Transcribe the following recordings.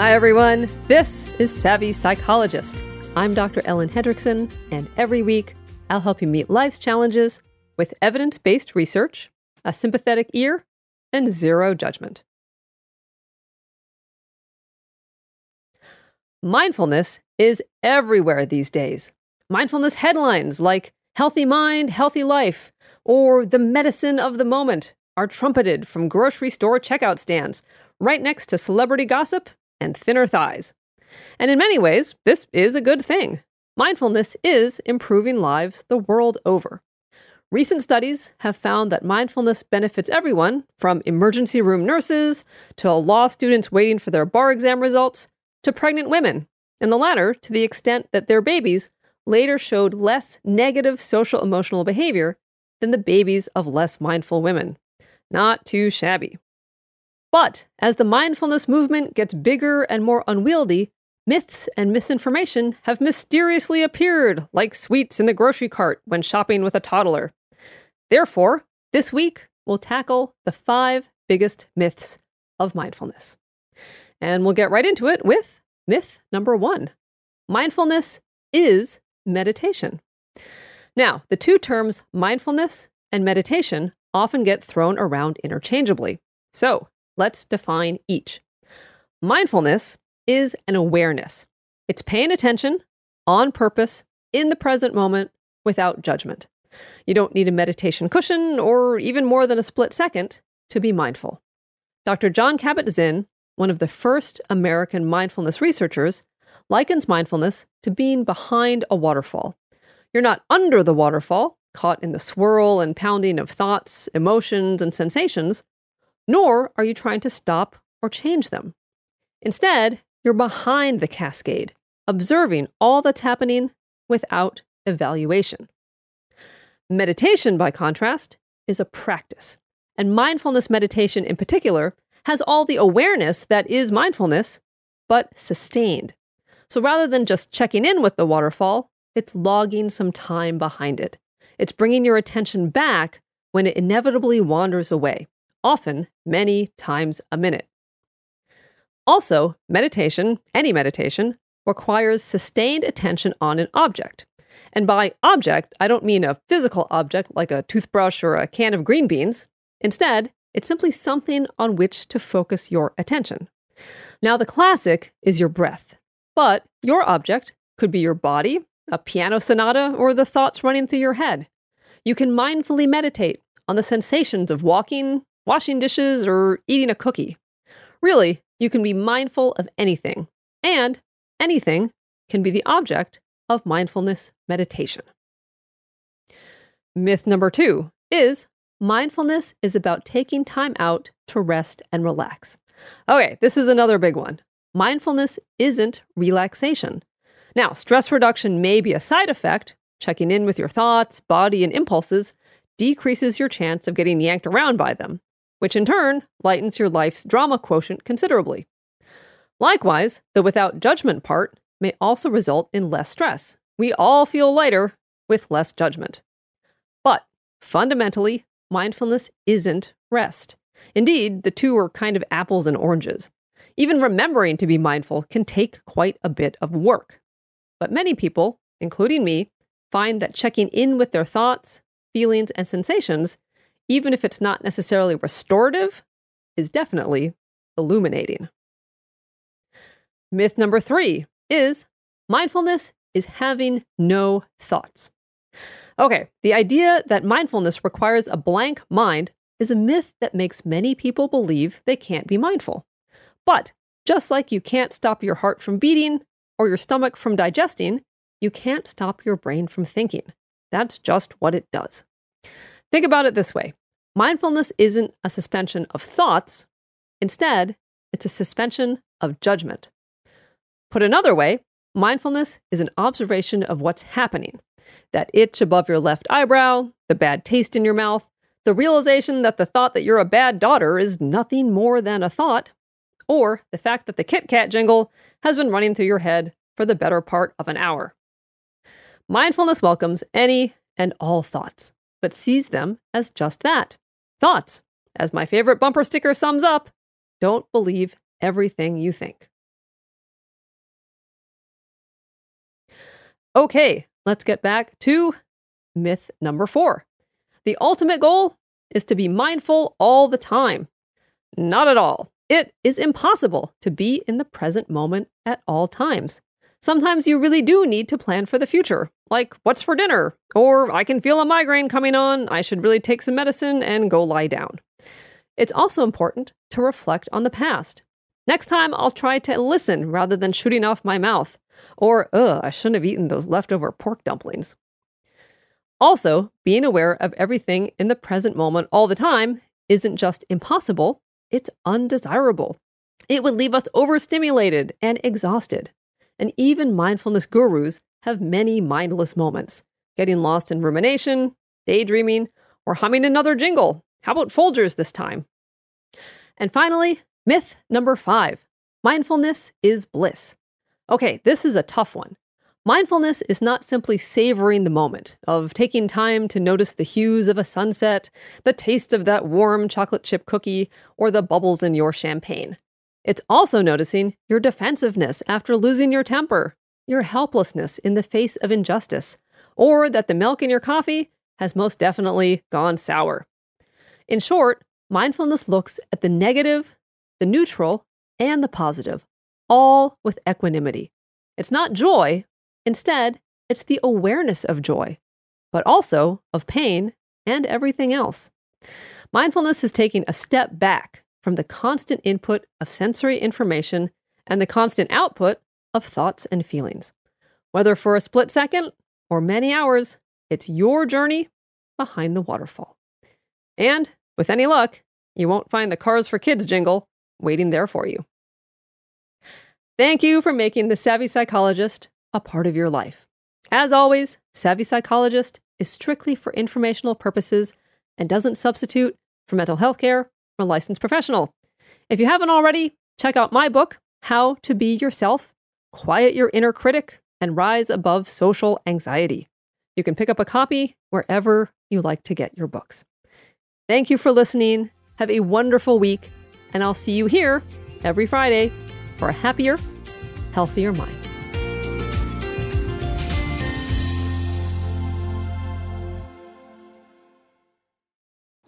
Hi, everyone. This is Savvy Psychologist. I'm Dr. Ellen Hendriksen, and every week I'll help you meet life's challenges with evidence based research, a sympathetic ear, and zero judgment. Mindfulness is everywhere these days. Mindfulness headlines like Healthy Mind, Healthy Life, or The Medicine of the Moment are trumpeted from grocery store checkout stands, right next to celebrity gossip and thinner thighs. And in many ways, this is a good thing. Mindfulness is improving lives the world over. Recent studies have found that mindfulness benefits everyone from emergency room nurses to law students waiting for their bar exam results to pregnant women, and the latter to the extent that their babies later showed less negative social emotional behavior than the babies of less mindful women. Not too shabby. But as the mindfulness movement gets bigger and more unwieldy, myths and misinformation have mysteriously appeared like sweets in the grocery cart when shopping with a toddler. Therefore, this week we'll tackle the five biggest myths of mindfulness. And we'll get right into it with myth number one mindfulness is meditation. Now, the two terms mindfulness and meditation often get thrown around interchangeably. So, let's define each. Mindfulness is an awareness, it's paying attention on purpose in the present moment without judgment. You don't need a meditation cushion or even more than a split second to be mindful. Dr. Jon Kabat-Zinn, one of the first American mindfulness researchers, likens mindfulness to being behind a waterfall. You're not under the waterfall, caught in the swirl and pounding of thoughts, emotions, and sensations, nor are you trying to stop or change them. Instead, you're behind the cascade, observing all that's happening without evaluation. Meditation, by contrast, is a practice. And mindfulness meditation in particular has all the awareness that is mindfulness, but sustained. So rather than just checking in with the waterfall, it's logging some time behind it. It's bringing your attention back when it inevitably wanders away, often many times a minute. Also, meditation, any meditation, requires sustained attention on an object. And by object, I don't mean a physical object like a toothbrush or a can of green beans. Instead, it's simply something on which to focus your attention. Now, the classic is your breath, but your object could be your body, a piano sonata, or the thoughts running through your head. You can mindfully meditate on the sensations of walking, washing dishes, or eating a cookie. Really, you can be mindful of anything, and anything can be the object of mindfulness meditation. Myth number two is mindfulness is about taking time out to rest and relax. Okay, this is another big one. Mindfulness isn't relaxation. Now, stress reduction may be a side effect. Checking in with your thoughts, body, and impulses decreases your chance of getting yanked around by them, which in turn lightens your life's drama quotient considerably. Likewise, the without judgment part may also result in less stress. We all feel lighter with less judgment. But fundamentally, mindfulness isn't rest. Indeed, the two are kind of apples and oranges. Even remembering to be mindful can take quite a bit of work. But many people, including me, find that checking in with their thoughts, feelings, and sensations, even if it's not necessarily restorative, is definitely illuminating. Myth number three is mindfulness is having no thoughts. Okay, the idea that mindfulness requires a blank mind is a myth that makes many people believe they can't be mindful. But just like you can't stop your heart from beating or your stomach from digesting, you can't stop your brain from thinking. That's just what it does. Think about it this way mindfulness isn't a suspension of thoughts, instead, it's a suspension of judgment. Put another way, mindfulness is an observation of what's happening that itch above your left eyebrow, the bad taste in your mouth, the realization that the thought that you're a bad daughter is nothing more than a thought, or the fact that the Kit Kat jingle has been running through your head for the better part of an hour. Mindfulness welcomes any and all thoughts, but sees them as just that thoughts. As my favorite bumper sticker sums up, don't believe everything you think. Okay, let's get back to myth number four. The ultimate goal is to be mindful all the time. Not at all. It is impossible to be in the present moment at all times. Sometimes you really do need to plan for the future like what's for dinner, or I can feel a migraine coming on, I should really take some medicine and go lie down. It's also important to reflect on the past. Next time, I'll try to listen rather than shooting off my mouth. Or, ugh, I shouldn't have eaten those leftover pork dumplings. Also, being aware of everything in the present moment all the time isn't just impossible, it's undesirable. It would leave us overstimulated and exhausted. And even mindfulness gurus have many mindless moments, getting lost in rumination, daydreaming, or humming another jingle. How about Folgers this time? And finally, myth number five mindfulness is bliss. Okay, this is a tough one. Mindfulness is not simply savoring the moment, of taking time to notice the hues of a sunset, the taste of that warm chocolate chip cookie, or the bubbles in your champagne. It's also noticing your defensiveness after losing your temper, your helplessness in the face of injustice, or that the milk in your coffee has most definitely gone sour. In short, mindfulness looks at the negative, the neutral, and the positive, all with equanimity. It's not joy Instead, it's the awareness of joy, but also of pain and everything else. Mindfulness is taking a step back from the constant input of sensory information and the constant output of thoughts and feelings. Whether for a split second or many hours, it's your journey behind the waterfall. And with any luck, you won't find the Cars for Kids jingle waiting there for you. Thank you for making The Savvy Psychologist a part of your life. As always, Savvy Psychologist is strictly for informational purposes and doesn't substitute for mental health care from a licensed professional. If you haven't already, check out my book, How to Be Yourself, Quiet Your Inner Critic, and Rise Above Social Anxiety. You can pick up a copy wherever you like to get your books. Thank you for listening. Have a wonderful week, and I'll see you here every Friday for a happier, healthier mind.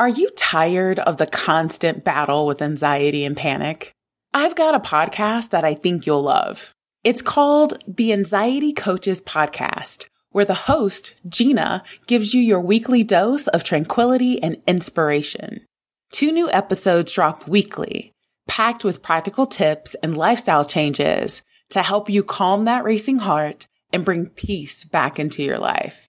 Are you tired of the constant battle with anxiety and panic? I've got a podcast that I think you'll love. It's called the Anxiety Coaches Podcast, where the host, Gina, gives you your weekly dose of tranquility and inspiration. Two new episodes drop weekly, packed with practical tips and lifestyle changes to help you calm that racing heart and bring peace back into your life.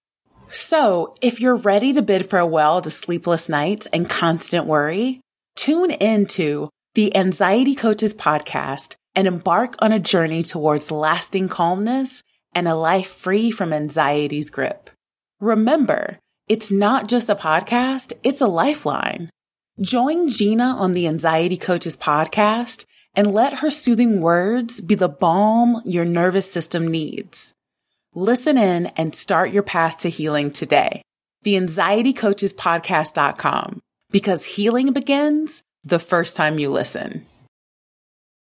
So if you're ready to bid farewell to sleepless nights and constant worry, tune into the Anxiety Coaches podcast and embark on a journey towards lasting calmness and a life free from anxiety's grip. Remember, it's not just a podcast, it's a lifeline. Join Gina on the Anxiety Coaches podcast and let her soothing words be the balm your nervous system needs. Listen in and start your path to healing today. The anxietycoachespodcast.com because healing begins the first time you listen.